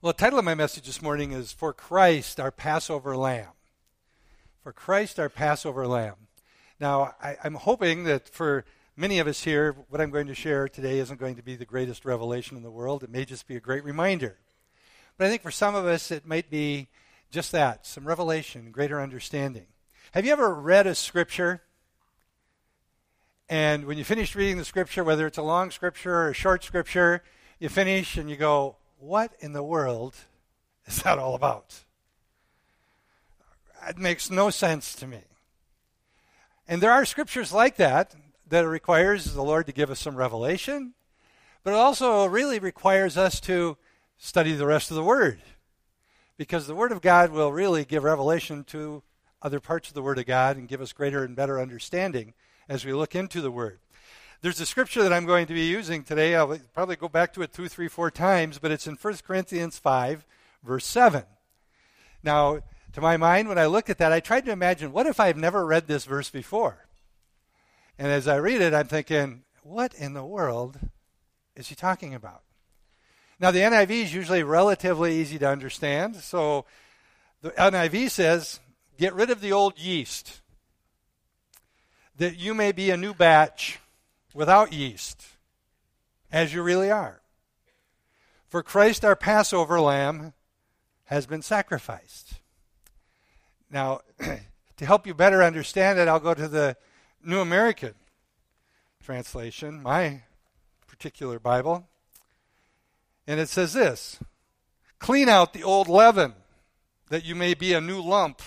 Well, the title of my message this morning is For Christ, Our Passover Lamb. For Christ, Our Passover Lamb. Now, I, am hoping that for many of us here, what I'm going to share today isn't going to be the greatest revelation in the world. It may just be a great reminder. But I think for some of us, it might be just that some revelation, greater understanding. Have you ever read a scripture? And when you finish reading the scripture, whether it's a long scripture or a short scripture, you finish and you go, what in the world is that all about? It makes no sense to me. And there are scriptures like that that requires the Lord to give us some revelation, but it also really requires us to study the rest of the Word. Because the Word of God will really give revelation to other parts of the Word of God and give us greater and better understanding as we look into the Word. There's a scripture that I'm going to be using today. I'll probably go back to it two, three, four times, but it's in 1 Corinthians 5, verse 7. Now, to my mind, when I look at that, I tried to imagine what if I've never read this verse before? And as I read it, I'm thinking, what in the world is he talking about? Now, the NIV is usually relatively easy to understand. So the NIV says, get rid of the old yeast, that you may be a new batch without yeast, as you really are. For Christ, our Passover lamb, has been sacrificed. Now, to help you better understand it, I'll go to the New American translation, my particular Bible. And it says this Clean out the old leaven, that you may be a new lump.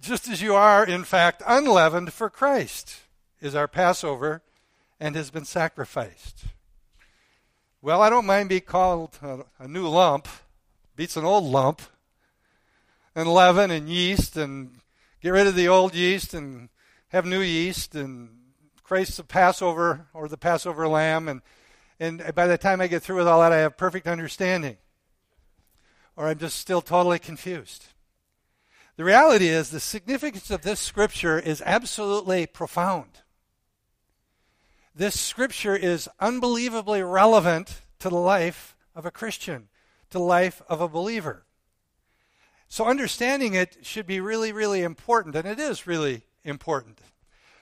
Just as you are, in fact, unleavened for Christ is our Passover and has been sacrificed. Well, I don't mind being called a, a new lump, beats an old lump, and leaven and yeast, and get rid of the old yeast and have new yeast, and Christ's the Passover or the Passover lamb, and and by the time I get through with all that, I have perfect understanding, or I'm just still totally confused. The reality is, the significance of this scripture is absolutely profound this scripture is unbelievably relevant to the life of a Christian, to the life of a believer. So understanding it should be really, really important, and it is really important.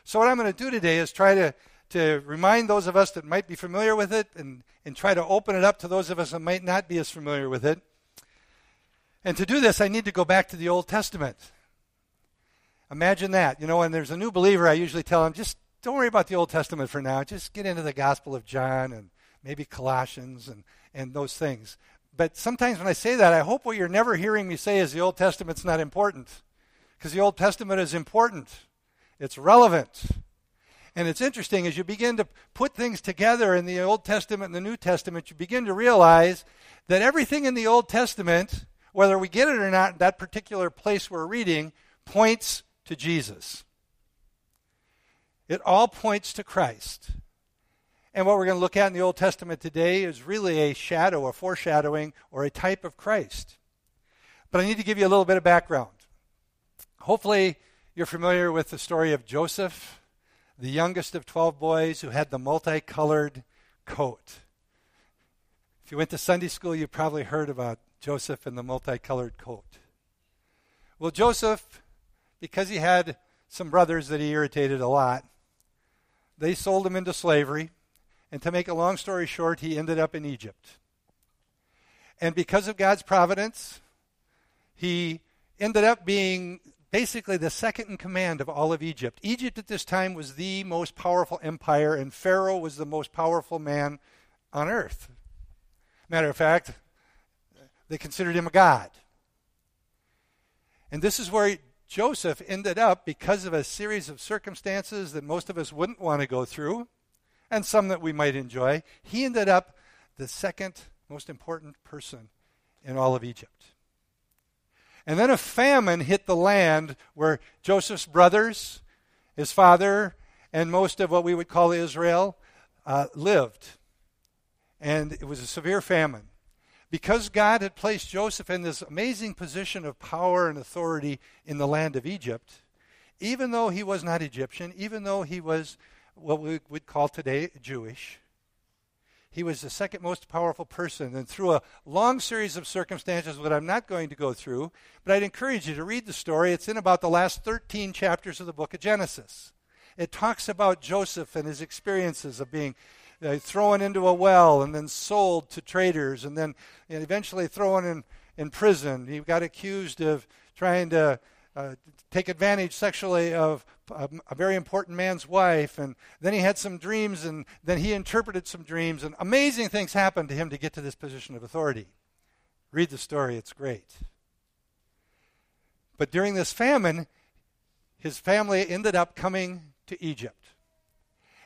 So what I'm going to do today is try to, to remind those of us that might be familiar with it and, and try to open it up to those of us that might not be as familiar with it. And to do this, I need to go back to the Old Testament. Imagine that. You know, when there's a new believer, I usually tell them, just don't worry about the Old Testament for now. Just get into the Gospel of John and maybe Colossians and, and those things. But sometimes when I say that, I hope what you're never hearing me say is the Old Testament's not important. Because the Old Testament is important, it's relevant. And it's interesting as you begin to put things together in the Old Testament and the New Testament, you begin to realize that everything in the Old Testament, whether we get it or not, that particular place we're reading, points to Jesus. It all points to Christ. And what we're going to look at in the Old Testament today is really a shadow, a foreshadowing, or a type of Christ. But I need to give you a little bit of background. Hopefully, you're familiar with the story of Joseph, the youngest of 12 boys who had the multicolored coat. If you went to Sunday school, you probably heard about Joseph and the multicolored coat. Well, Joseph, because he had some brothers that he irritated a lot, they sold him into slavery. And to make a long story short, he ended up in Egypt. And because of God's providence, he ended up being basically the second in command of all of Egypt. Egypt at this time was the most powerful empire, and Pharaoh was the most powerful man on earth. Matter of fact, they considered him a god. And this is where Joseph ended up, because of a series of circumstances that most of us wouldn't want to go through, and some that we might enjoy, he ended up the second most important person in all of Egypt. And then a famine hit the land where Joseph's brothers, his father, and most of what we would call Israel uh, lived. And it was a severe famine because God had placed Joseph in this amazing position of power and authority in the land of Egypt, even though he was not Egyptian, even though he was what we would call today Jewish, he was the second most powerful person. And through a long series of circumstances that I'm not going to go through, but I'd encourage you to read the story. It's in about the last 13 chapters of the book of Genesis. It talks about Joseph and his experiences of being uh, thrown into a well and then sold to traders and then eventually thrown in, in prison. He got accused of trying to uh, take advantage sexually of a, a, very important man's wife. And then he had some dreams, and then he interpreted some dreams, and amazing things happened to him to get to this position of authority. Read the story, it's great. But during this famine, his family ended up coming to Egypt.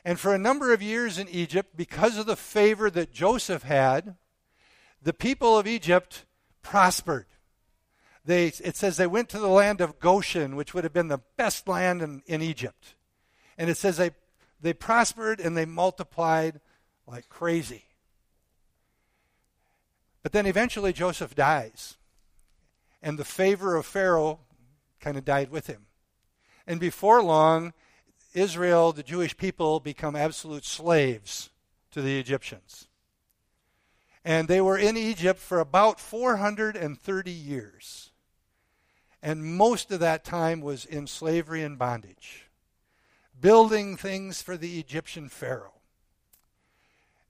And for a number of years in Egypt, because of the favor that Joseph had, the people of Egypt prospered. They, it says they went to the land of Goshen, which would have been the best land in, in Egypt. And it says they, they prospered and they multiplied like crazy. But then eventually Joseph dies. And the favor of Pharaoh kind of died with him. And before long, Israel, the Jewish people, become absolute slaves to the Egyptians. And they were in Egypt for about 430 years. And most of that time was in slavery and bondage, building things for the Egyptian Pharaoh.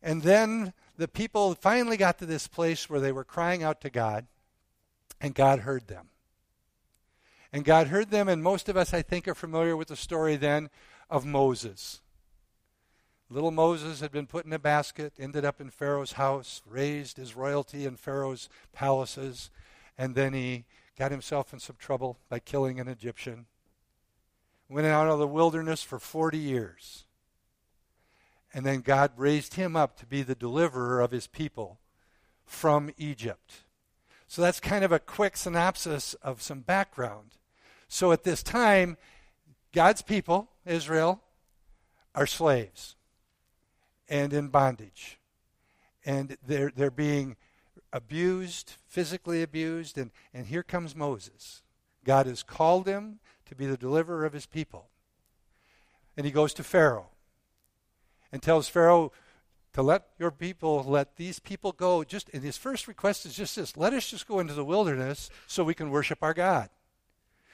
And then the people finally got to this place where they were crying out to God, and God heard them. And God heard them, and most of us, I think, are familiar with the story then of Moses. Little Moses had been put in a basket, ended up in Pharaoh's house, raised his royalty in Pharaoh's palaces, and then he got himself in some trouble by killing an Egyptian. Went out of the wilderness for 40 years. And then God raised him up to be the deliverer of his people from Egypt. So that's kind of a quick synopsis of some background. So at this time, God's people, Israel, are slaves and in bondage. And they're, they're being abused, physically abused, and, and here comes Moses. God has called him to be the deliverer of his people. And he goes to Pharaoh and tells Pharaoh to let your people, let these people go. Just and his first request is just this let us just go into the wilderness so we can worship our God.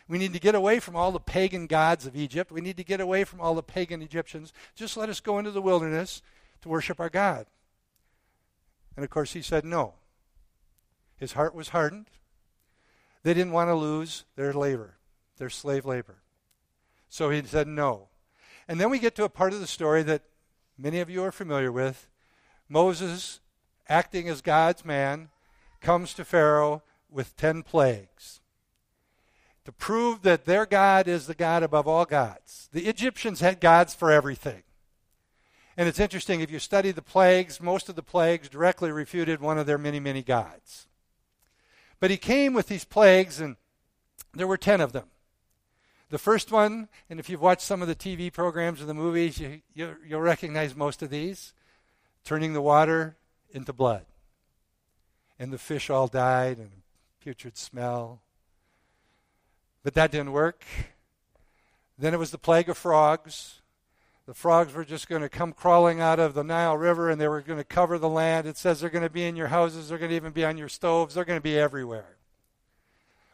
We need to get away from all the pagan gods of Egypt. We need to get away from all the pagan Egyptians. Just let us go into the wilderness to worship our God. And of course, he said no. His heart was hardened. They didn't want to lose their labor, their slave labor. So he said no. And then we get to a part of the story that many of you are familiar with. Moses, acting as God's man, comes to Pharaoh with ten plagues to prove that their God is the God above all gods. The Egyptians had gods for everything. And it's interesting, if you study the plagues, most of the plagues directly refuted one of their many, many gods. But he came with these plagues, and there were ten of them. The first one, and if you've watched some of the TV programs and the movies, you, you, you'll recognize most of these turning the water into blood. And the fish all died, and putrid smell. But that didn't work. Then it was the plague of frogs. The frogs were just going to come crawling out of the Nile River and they were going to cover the land. It says they're going to be in your houses, they're going to even be on your stoves, they're going to be everywhere.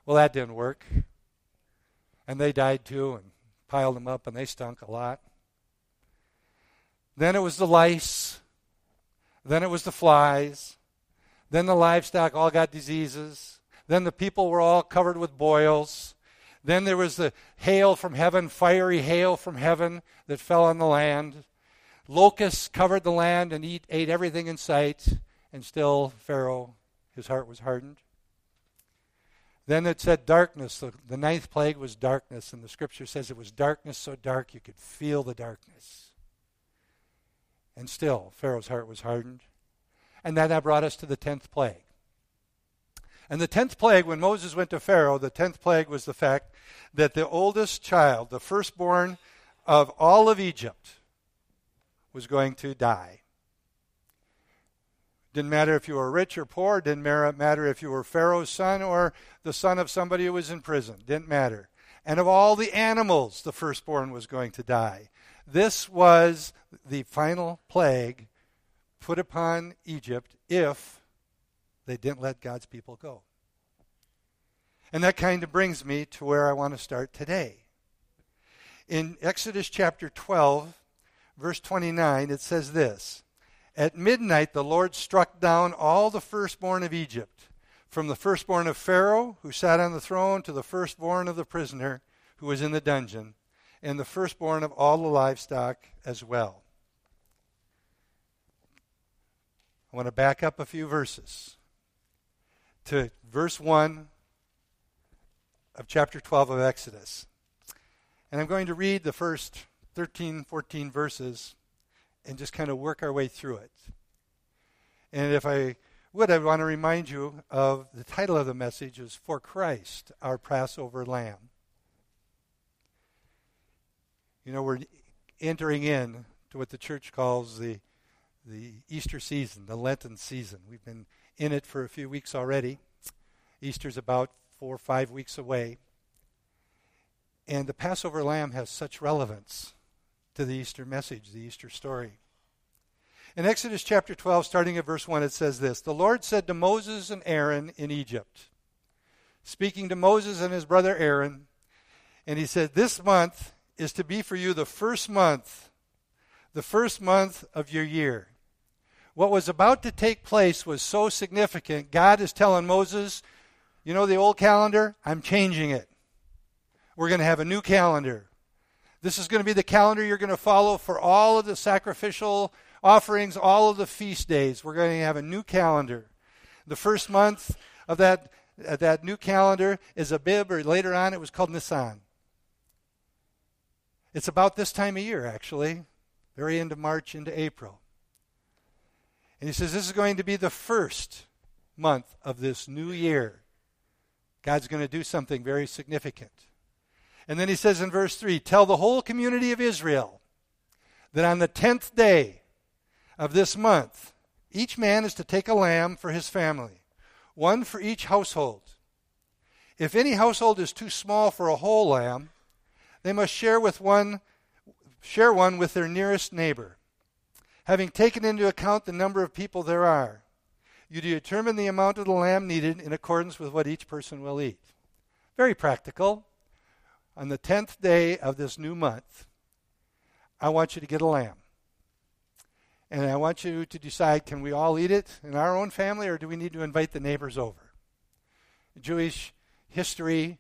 Well, that didn't work. And they died too and piled them up and they stunk a lot. Then it was the lice. Then it was the flies. Then the livestock all got diseases. Then the people were all covered with boils. Then there was the hail from heaven, fiery hail from heaven that fell on the land. Locusts covered the land and eat, ate everything in sight, and still Pharaoh, his heart was hardened. Then it said darkness. The, the ninth plague was darkness, and the scripture says it was darkness so dark you could feel the darkness. And still, Pharaoh's heart was hardened. And then that brought us to the tenth plague. And the tenth plague, when Moses went to Pharaoh, the tenth plague was the fact that the oldest child, the firstborn of all of Egypt, was going to die. Didn't matter if you were rich or poor, didn't matter if you were Pharaoh's son or the son of somebody who was in prison. Didn't matter. And of all the animals, the firstborn was going to die. This was the final plague put upon Egypt if they didn't let God's people go. And that kind of brings me to where I want to start today. In Exodus chapter 12, verse 29, it says this At midnight, the Lord struck down all the firstborn of Egypt, from the firstborn of Pharaoh, who sat on the throne, to the firstborn of the prisoner who was in the dungeon, and the firstborn of all the livestock as well. I want to back up a few verses to verse 1 of chapter 12 of Exodus. And I'm going to read the first 13, 14 verses and just kind of work our way through it. And if I would, I want to remind you of the title of the message is For Christ, Our Passover Lamb. You know, we're entering in to what the church calls the the Easter season, the Lenten season. We've been in it for a few weeks already. Easter's about four or five weeks away. And the Passover lamb has such relevance to the Easter message, the Easter story. In Exodus chapter 12, starting at verse 1, it says this The Lord said to Moses and Aaron in Egypt, speaking to Moses and his brother Aaron, and he said, This month is to be for you the first month, the first month of your year. What was about to take place was so significant. God is telling Moses, You know the old calendar? I'm changing it. We're going to have a new calendar. This is going to be the calendar you're going to follow for all of the sacrificial offerings, all of the feast days. We're going to have a new calendar. The first month of that, uh, that new calendar is Abib, or later on it was called Nisan. It's about this time of year, actually, very end of March into April. And he says this is going to be the first month of this new year. God's going to do something very significant. And then he says in verse 3 Tell the whole community of Israel that on the tenth day of this month, each man is to take a lamb for his family, one for each household. If any household is too small for a whole lamb, they must share with one share one with their nearest neighbor. Having taken into account the number of people there are, you determine the amount of the lamb needed in accordance with what each person will eat. Very practical on the 10th day of this new month, I want you to get a lamb. And I want you to decide can we all eat it in our own family or do we need to invite the neighbors over? Jewish history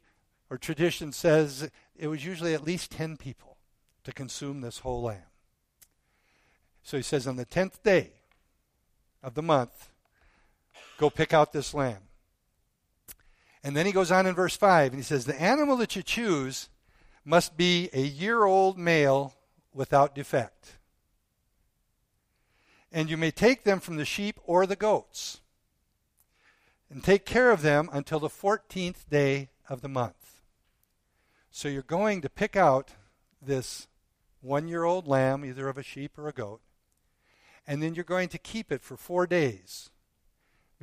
or tradition says it was usually at least 10 people to consume this whole lamb. So he says, on the 10th day of the month, go pick out this lamb. And then he goes on in verse 5 and he says, The animal that you choose must be a year old male without defect. And you may take them from the sheep or the goats and take care of them until the 14th day of the month. So you're going to pick out this one year old lamb, either of a sheep or a goat, and then you're going to keep it for four days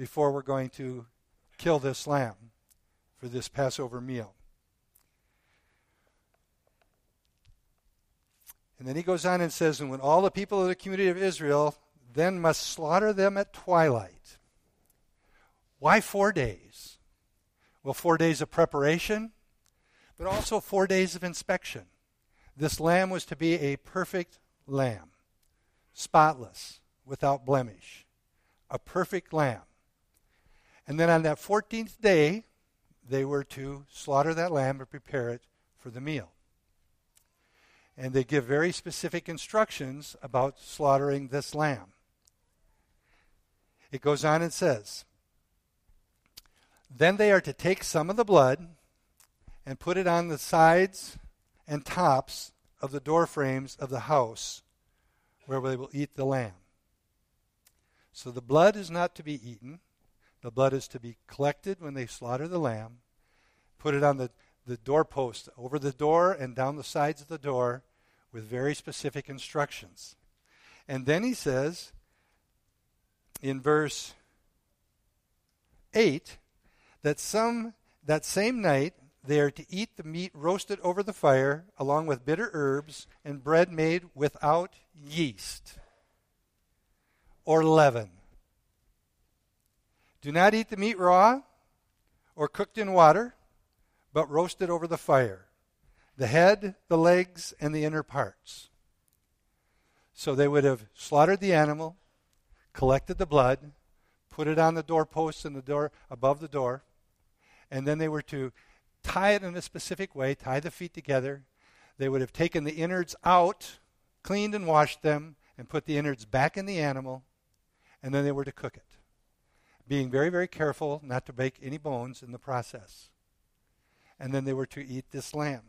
before we're going to kill this lamb for this Passover meal. And then he goes on and says, And when all the people of the community of Israel then must slaughter them at twilight. Why four days? Well, four days of preparation, but also four days of inspection. This lamb was to be a perfect lamb, spotless, without blemish, a perfect lamb. And then on that 14th day, they were to slaughter that lamb and prepare it for the meal. And they give very specific instructions about slaughtering this lamb. It goes on and says, Then they are to take some of the blood and put it on the sides and tops of the door frames of the house where they will eat the lamb. So the blood is not to be eaten. The blood is to be collected when they slaughter the lamb, put it on the, the doorpost over the door and down the sides of the door with very specific instructions. And then he says in verse 8 that some that same night they are to eat the meat roasted over the fire along with bitter herbs and bread made without yeast. or leaven. Do not eat the meat raw or cooked in water, but roast it over the fire the head, the legs, and the inner parts. So they would have slaughtered the animal, collected the blood, put it on the doorposts and the door above the door, and then they were to tie it in a specific way, tie the feet together. They would have taken the innards out, cleaned and washed them, and put the innards back in the animal, and then they were to cook it, being very, very careful not to break any bones in the process. And then they were to eat this lamb.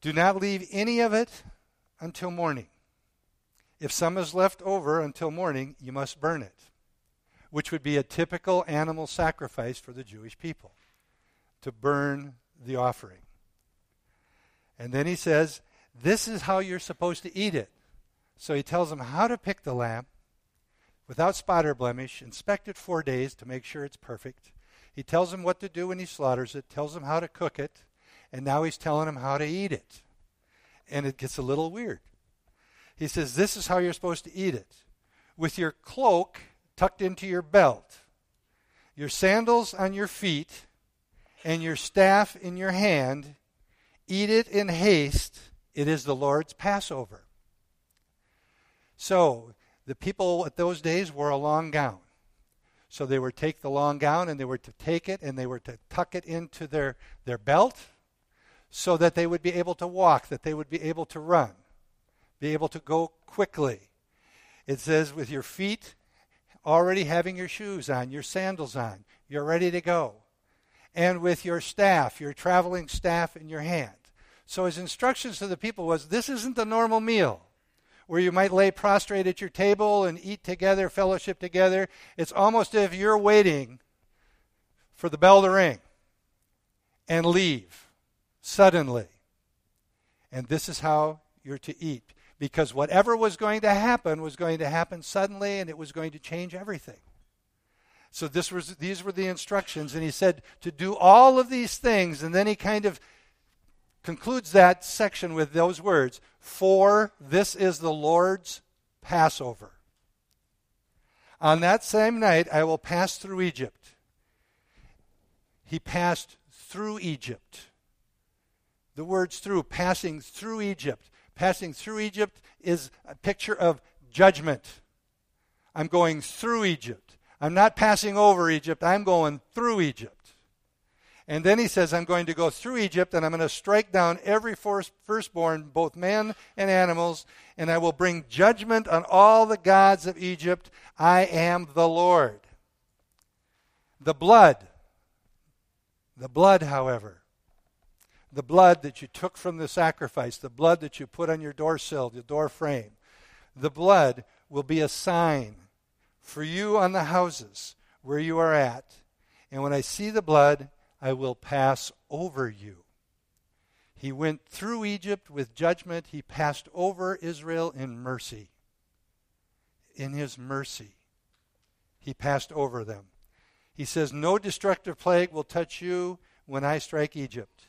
Do not leave any of it until morning. If some is left over until morning, you must burn it, which would be a typical animal sacrifice for the Jewish people to burn the offering. And then he says, This is how you're supposed to eat it. So he tells them how to pick the lamb without spot or blemish, inspect it four days to make sure it's perfect. He tells them what to do when he slaughters it, tells them how to cook it, and now he's telling them how to eat it. And it gets a little weird. He says, This is how you're supposed to eat it with your cloak tucked into your belt, your sandals on your feet, and your staff in your hand. Eat it in haste. It is the Lord's Passover. So, the people at those days wore a long gown. So they would take the long gown and they were to take it and they were to tuck it into their, their belt so that they would be able to walk, that they would be able to run, be able to go quickly. It says, with your feet already having your shoes on, your sandals on, you're ready to go. And with your staff, your traveling staff in your hand. So his instructions to the people was this isn't the normal meal where you might lay prostrate at your table and eat together, fellowship together. It's almost as if you're waiting for the bell to ring and leave suddenly. And this is how you're to eat. Because whatever was going to happen was going to happen suddenly and it was going to change everything. So this was these were the instructions and he said to do all of these things and then he kind of concludes that section with those words, for this is the Lord's Passover. On that same night I will pass through Egypt. He passed through Egypt. The words through, passing through Egypt. Passing through Egypt is a picture of judgment. I'm going through Egypt. I'm not passing over Egypt, I'm going through Egypt. And then he says, I'm going to go through Egypt and I'm going to strike down every firstborn, both man and animals, and I will bring judgment on all the gods of Egypt. I am the Lord. The blood, the blood, however, the blood that you took from the sacrifice, the blood that you put on your door sill, the door frame, the blood will be a sign for you on the houses where you are at. And when I see the blood, I will pass over you. He went through Egypt with judgment. He passed over Israel in mercy. In his mercy, he passed over them. He says, No destructive plague will touch you when I strike Egypt.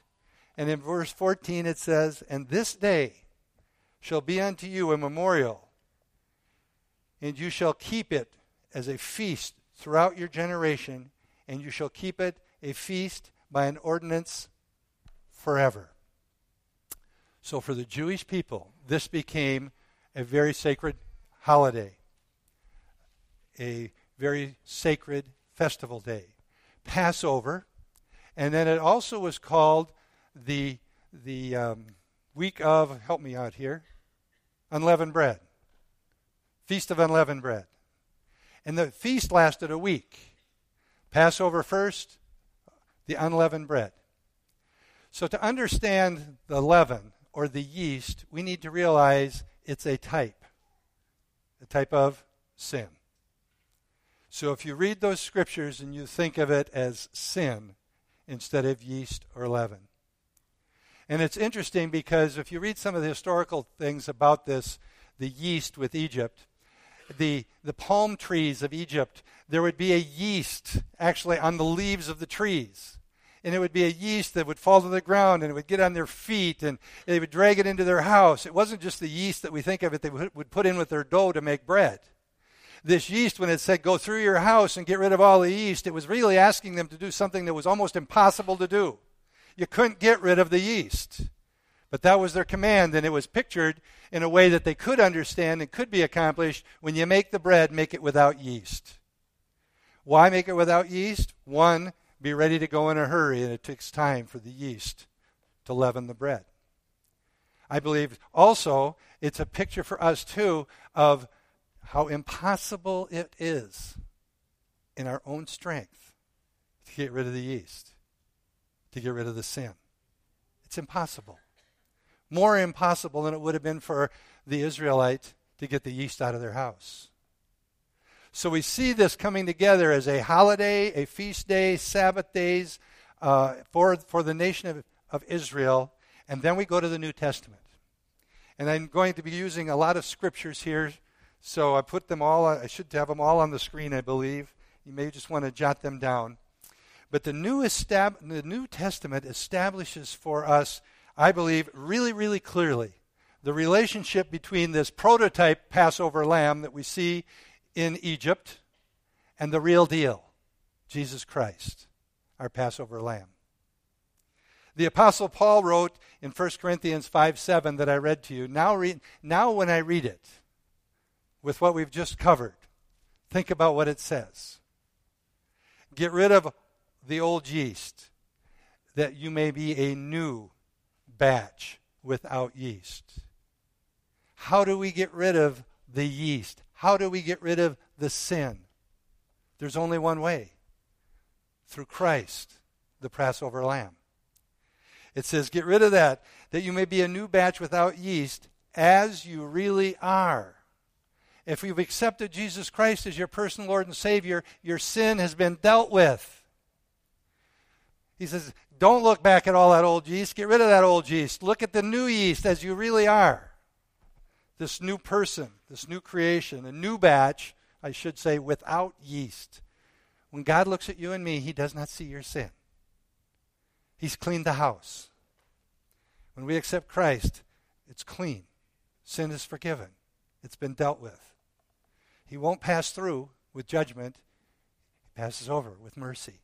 And in verse 14 it says, And this day shall be unto you a memorial, and you shall keep it as a feast throughout your generation, and you shall keep it a feast by an ordinance forever. So for the Jewish people, this became a very sacred holiday, a very sacred festival day. Passover, and then it also was called the the um, week of help me out here unleavened bread feast of unleavened bread and the feast lasted a week passover first the unleavened bread. So to understand the leaven or the yeast we need to realize it's a type a type of sin. So if you read those scriptures and you think of it as sin instead of yeast or leaven. And it's interesting because if you read some of the historical things about this, the yeast with Egypt, the, the palm trees of Egypt, there would be a yeast actually on the leaves of the trees. and it would be a yeast that would fall to the ground and it would get on their feet and they would drag it into their house. It wasn't just the yeast that we think of it they would put in with their dough to make bread. This yeast, when it said go through your house and get rid of all the yeast, it was really asking them to do something that was almost impossible to do. You couldn't get rid of the yeast. But that was their command, and it was pictured in a way that they could understand and could be accomplished. When you make the bread, make it without yeast. Why make it without yeast? One, be ready to go in a hurry, and it takes time for the yeast to leaven the bread. I believe also it's a picture for us, too, of how impossible it is in our own strength to get rid of the yeast, to get rid of the sin. It's impossible. More impossible than it would have been for the Israelite to get the yeast out of their house. So we see this coming together as a holiday, a feast day, Sabbath days uh, for, for the nation of, of Israel. And then we go to the New Testament. And I'm going to be using a lot of scriptures here. So I put them all, I should have them all on the screen, I believe. You may just want to jot them down. But the New, estab- the New Testament establishes for us, I believe, really, really clearly the relationship between this prototype Passover lamb that we see in Egypt and the real deal Jesus Christ, our Passover lamb. The Apostle Paul wrote in 1 Corinthians 5 7 that I read to you. Now, re- now, when I read it, with what we've just covered, think about what it says. Get rid of the old yeast, that you may be a new batch without yeast. How do we get rid of the yeast? How do we get rid of the sin? There's only one way through Christ, the Passover lamb. It says, Get rid of that, that you may be a new batch without yeast, as you really are. If you've accepted Jesus Christ as your personal Lord and Savior, your sin has been dealt with. He says, Don't look back at all that old yeast. Get rid of that old yeast. Look at the new yeast as you really are this new person, this new creation, a new batch, I should say, without yeast. When God looks at you and me, He does not see your sin. He's cleaned the house. When we accept Christ, it's clean. Sin is forgiven, it's been dealt with. He won't pass through with judgment, He passes over with mercy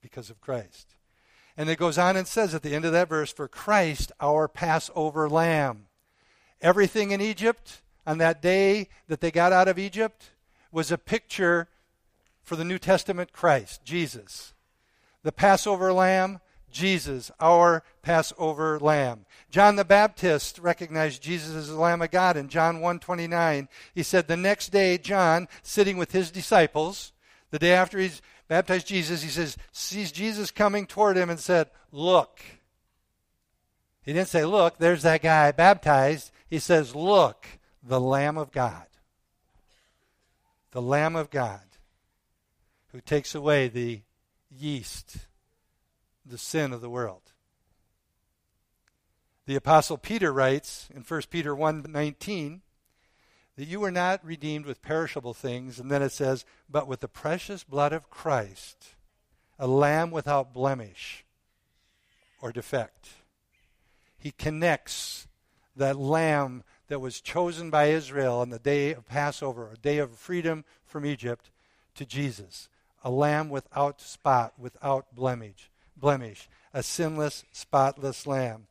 because of Christ. And it goes on and says at the end of that verse, For Christ, our Passover lamb. Everything in Egypt on that day that they got out of Egypt was a picture for the New Testament Christ, Jesus. The Passover lamb, Jesus, our Passover lamb. John the Baptist recognized Jesus as the Lamb of God in John 1:29. He said the next day John, sitting with his disciples, the day after he's baptized Jesus, he says, sees Jesus coming toward him and said, "Look." He didn't say, "Look, there's that guy baptized." He says, Look, the Lamb of God. The Lamb of God who takes away the yeast, the sin of the world. The apostle Peter writes in 1 Peter 1:19 that you were not redeemed with perishable things and then it says but with the precious blood of Christ a lamb without blemish or defect. He connects that lamb that was chosen by Israel on the day of Passover, a day of freedom from Egypt, to Jesus. A lamb without spot, without blemish, blemish, a sinless, spotless lamb.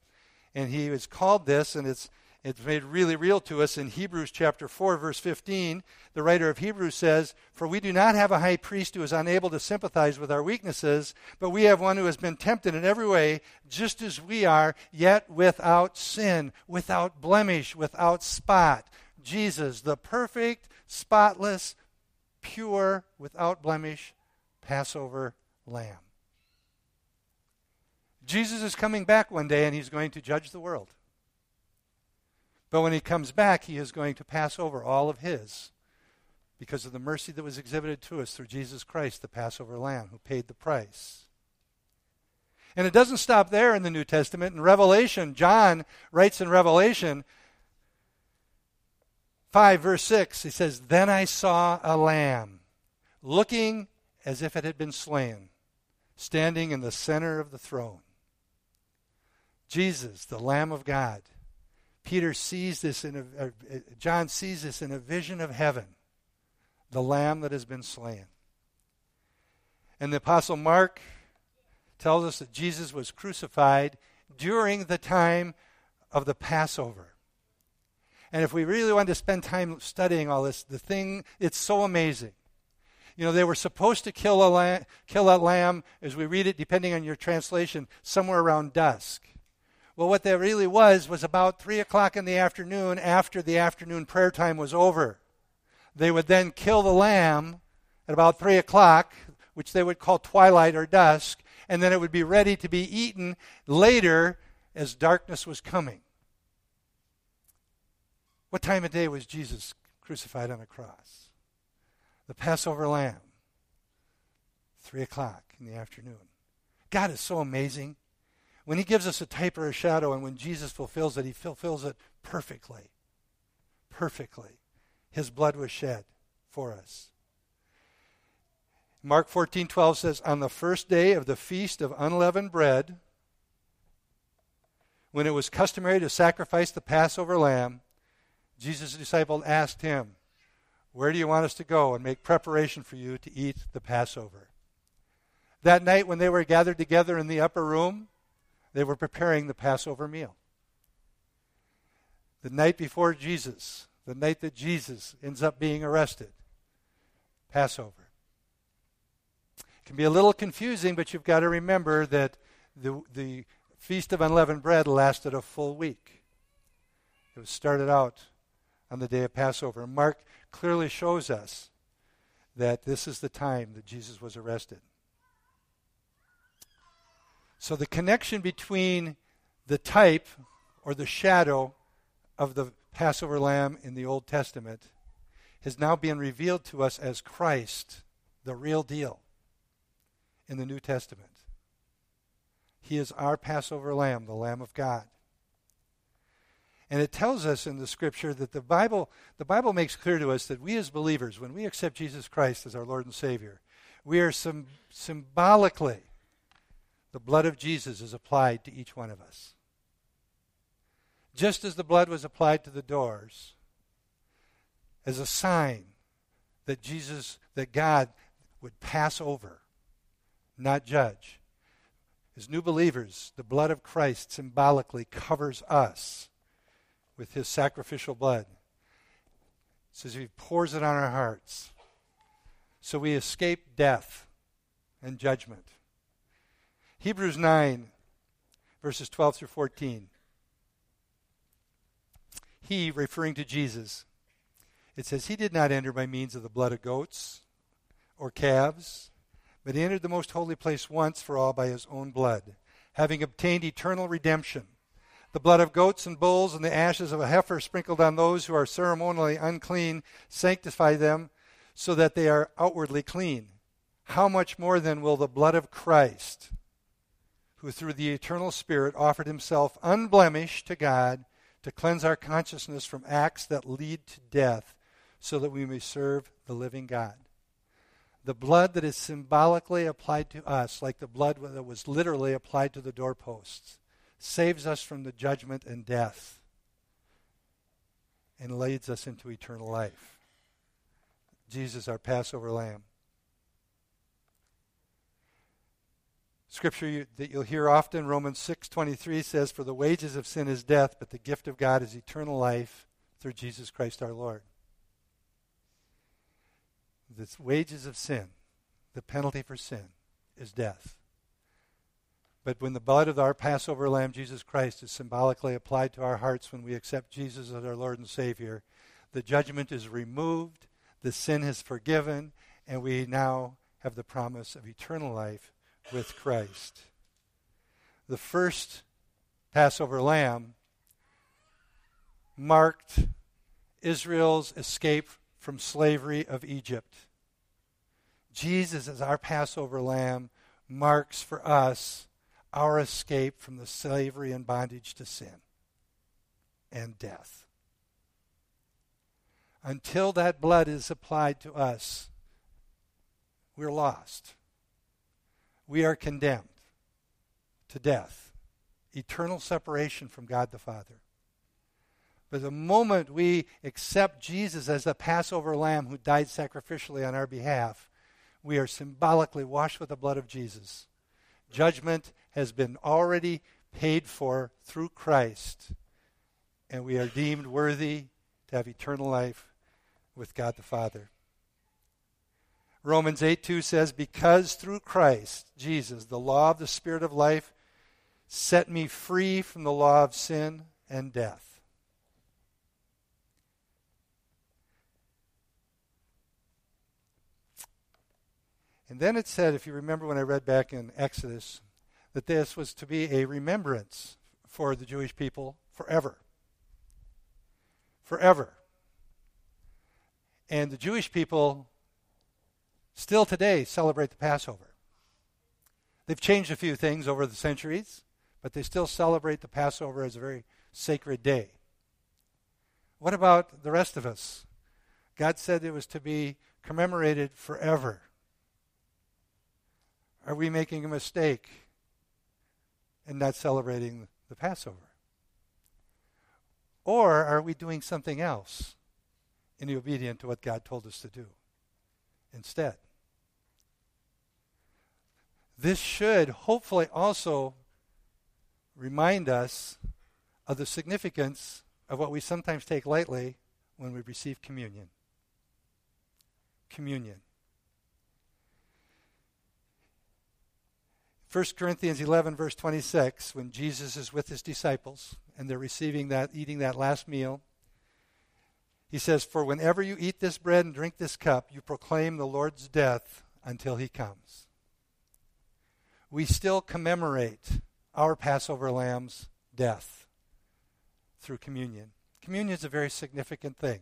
And he is called this, and it's it's made really real to us in Hebrews chapter 4, verse 15. The writer of Hebrews says, For we do not have a high priest who is unable to sympathize with our weaknesses, but we have one who has been tempted in every way, just as we are, yet without sin, without blemish, without spot. Jesus, the perfect, spotless, pure, without blemish Passover lamb. Jesus is coming back one day and he's going to judge the world. But when he comes back, he is going to pass over all of his because of the mercy that was exhibited to us through Jesus Christ, the Passover lamb, who paid the price. And it doesn't stop there in the New Testament. In Revelation, John writes in Revelation 5, verse 6, he says, Then I saw a lamb looking as if it had been slain, standing in the center of the throne. Jesus, the Lamb of God. Peter sees this in a, uh, John sees this in a vision of heaven, the Lamb that has been slain. And the Apostle Mark tells us that Jesus was crucified during the time of the Passover. And if we really want to spend time studying all this, the thing, it's so amazing. You know, they were supposed to kill a lamb, kill a lamb, as we read it, depending on your translation, somewhere around dusk. Well, what that really was was about 3 o'clock in the afternoon after the afternoon prayer time was over. They would then kill the lamb at about 3 o'clock, which they would call twilight or dusk, and then it would be ready to be eaten later as darkness was coming. What time of day was Jesus crucified on the cross? The Passover lamb. Three o'clock in the afternoon. God is so amazing. When He gives us a type or a shadow, and when Jesus fulfills it, He fulfills it perfectly. Perfectly. His blood was shed for us. Mark 14:12 says on the first day of the feast of unleavened bread when it was customary to sacrifice the Passover lamb Jesus' disciple asked him, Where do you want us to go and make preparation for you to eat the Passover? That night, when they were gathered together in the upper room, they were preparing the Passover meal. The night before Jesus, the night that Jesus ends up being arrested, Passover. It can be a little confusing, but you've got to remember that the, the Feast of Unleavened Bread lasted a full week. It was started out on the day of Passover. Mark clearly shows us that this is the time that Jesus was arrested. So the connection between the type or the shadow of the Passover lamb in the Old Testament has now been revealed to us as Christ, the real deal, in the New Testament. He is our Passover lamb, the Lamb of God. And it tells us in the scripture that the Bible, the Bible makes clear to us that we as believers, when we accept Jesus Christ as our Lord and Savior, we are symbolically, the blood of Jesus is applied to each one of us. Just as the blood was applied to the doors as a sign that Jesus, that God would pass over, not judge. As new believers, the blood of Christ symbolically covers us with his sacrificial blood. It says he pours it on our hearts. So we escape death and judgment. Hebrews 9, verses 12 through 14. He, referring to Jesus, it says, He did not enter by means of the blood of goats or calves, but he entered the most holy place once for all by his own blood, having obtained eternal redemption. The blood of goats and bulls and the ashes of a heifer sprinkled on those who are ceremonially unclean sanctify them so that they are outwardly clean. How much more then will the blood of Christ, who through the eternal Spirit offered himself unblemished to God, to cleanse our consciousness from acts that lead to death, so that we may serve the living God? The blood that is symbolically applied to us, like the blood that was literally applied to the doorposts saves us from the judgment and death, and leads us into eternal life. Jesus, our Passover lamb. Scripture you, that you'll hear often, Romans 6:23 says, "For the wages of sin is death, but the gift of God is eternal life through Jesus Christ our Lord." The wages of sin, the penalty for sin, is death. But when the blood of our Passover lamb, Jesus Christ, is symbolically applied to our hearts when we accept Jesus as our Lord and Savior, the judgment is removed, the sin is forgiven, and we now have the promise of eternal life with Christ. The first Passover lamb marked Israel's escape from slavery of Egypt. Jesus, as our Passover lamb, marks for us our escape from the slavery and bondage to sin and death. Until that blood is applied to us, we're lost. We are condemned to death, eternal separation from God the Father. But the moment we accept Jesus as the Passover lamb who died sacrificially on our behalf, we are symbolically washed with the blood of Jesus. Judgment has been already paid for through Christ, and we are deemed worthy to have eternal life with God the Father. Romans 8 2 says, Because through Christ Jesus, the law of the Spirit of life set me free from the law of sin and death. And then it said, if you remember when I read back in Exodus, that this was to be a remembrance for the Jewish people forever. Forever. And the Jewish people still today celebrate the Passover. They've changed a few things over the centuries, but they still celebrate the Passover as a very sacred day. What about the rest of us? God said it was to be commemorated forever. Are we making a mistake in not celebrating the Passover? Or are we doing something else in obedience to what God told us to do instead? This should hopefully also remind us of the significance of what we sometimes take lightly when we receive communion. Communion. 1 Corinthians 11, verse 26, when Jesus is with his disciples and they're receiving that, eating that last meal, he says, For whenever you eat this bread and drink this cup, you proclaim the Lord's death until he comes. We still commemorate our Passover lamb's death through communion. Communion is a very significant thing.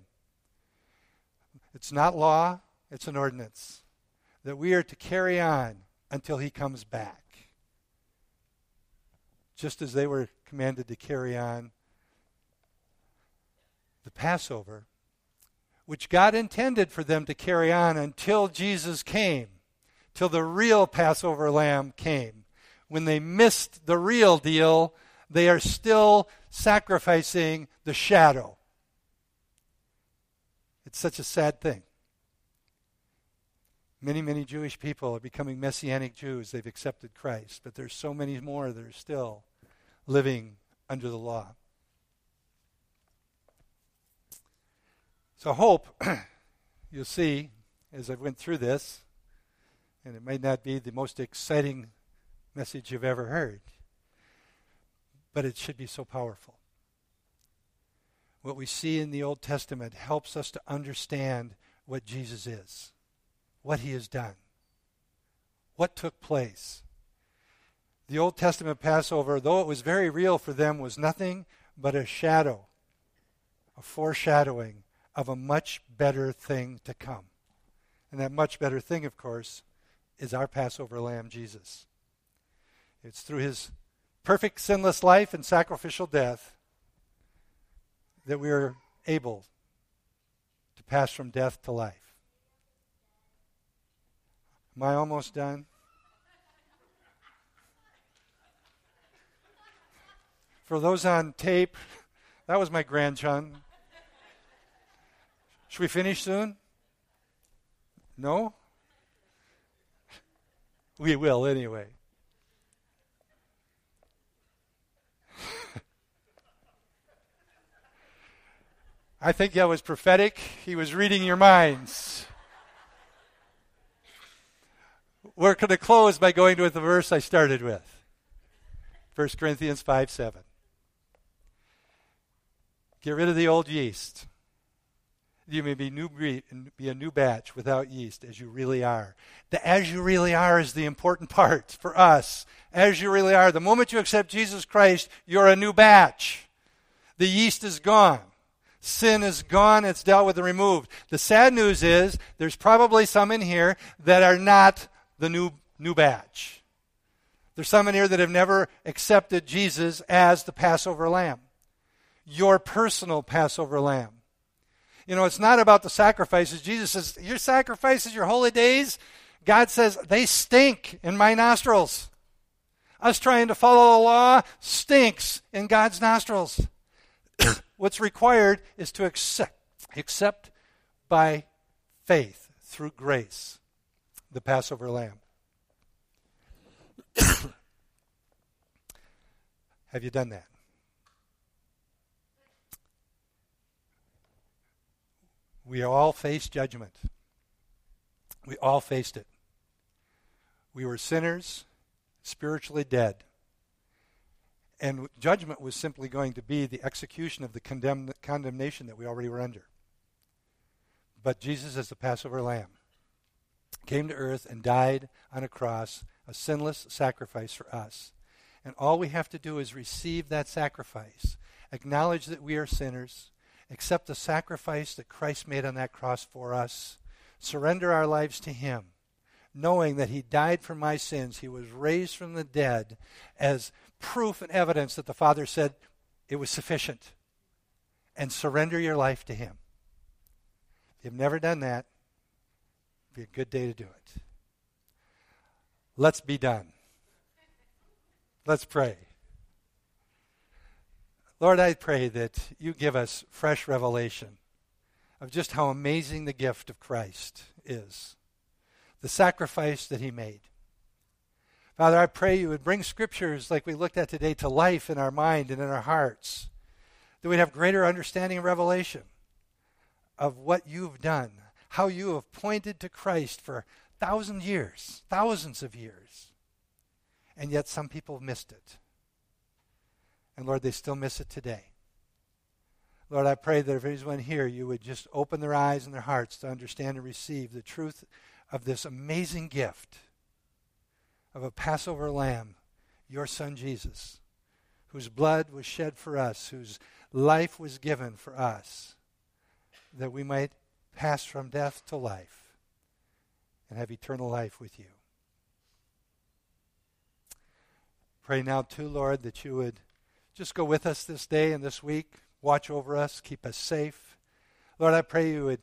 It's not law, it's an ordinance that we are to carry on until he comes back just as they were commanded to carry on the Passover, which God intended for them to carry on until Jesus came, till the real Passover lamb came. When they missed the real deal, they are still sacrificing the shadow. It's such a sad thing. Many, many Jewish people are becoming Messianic Jews. They've accepted Christ, but there's so many more that are still living under the law. So, hope, you'll see as I went through this, and it may not be the most exciting message you've ever heard, but it should be so powerful. What we see in the Old Testament helps us to understand what Jesus is, what he has done, what took place the Old Testament Passover, though it was very real for them, was nothing but a shadow, a foreshadowing of a much better thing to come. And that much better thing, of course, is our Passover lamb, Jesus. It's through his perfect sinless life and sacrificial death that we are able to pass from death to life. Am I almost done? For those on tape, that was my grandson. Should we finish soon? No? We will anyway. I think that was prophetic. He was reading your minds. We're going to close by going with the verse I started with 1 Corinthians 5 7. Get rid of the old yeast. You may be, new, be a new batch without yeast, as you really are. The as you really are is the important part for us. As you really are. The moment you accept Jesus Christ, you're a new batch. The yeast is gone. Sin is gone, it's dealt with and removed. The sad news is there's probably some in here that are not the new, new batch. There's some in here that have never accepted Jesus as the Passover lamb your personal Passover lamb. You know, it's not about the sacrifices. Jesus says, Your sacrifices, your holy days, God says, they stink in my nostrils. Us trying to follow the law stinks in God's nostrils. What's required is to accept, accept by faith through grace the Passover lamb. Have you done that? We all face judgment. We all faced it. We were sinners, spiritually dead. And judgment was simply going to be the execution of the condemn- condemnation that we already were under. But Jesus, as the Passover lamb, came to earth and died on a cross, a sinless sacrifice for us. And all we have to do is receive that sacrifice, acknowledge that we are sinners, accept the sacrifice that Christ made on that cross for us, surrender our lives to Him, knowing that He died for my sins. He was raised from the dead as proof and evidence that the Father said it was sufficient. And surrender your life to Him. If you've never done that, it'd be a good day to do it. Let's be done. Let's pray. Lord, I pray that you give us fresh revelation of just how amazing the gift of Christ is, the sacrifice that he made. Father, I pray you would bring scriptures like we looked at today to life in our mind and in our hearts, that we'd have greater understanding and revelation of what you've done, how you have pointed to Christ for thousands years, thousands of years, and yet some people have missed it. And Lord, they still miss it today. Lord, I pray that if anyone here, you would just open their eyes and their hearts to understand and receive the truth of this amazing gift of a Passover lamb, your son Jesus, whose blood was shed for us, whose life was given for us, that we might pass from death to life and have eternal life with you. Pray now, too, Lord, that you would just go with us this day and this week watch over us, keep us safe. Lord, I pray you would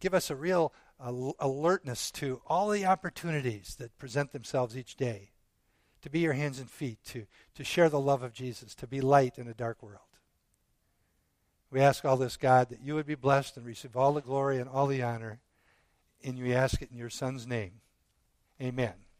give, us a real alertness to all the opportunities that present themselves each day to be your hands and feet, to, to share the love of Jesus, to be light in a dark world. We ask all this, God, that you would be blessed and receive all the glory and all the honor. And we ask it in your Son's name. Amen.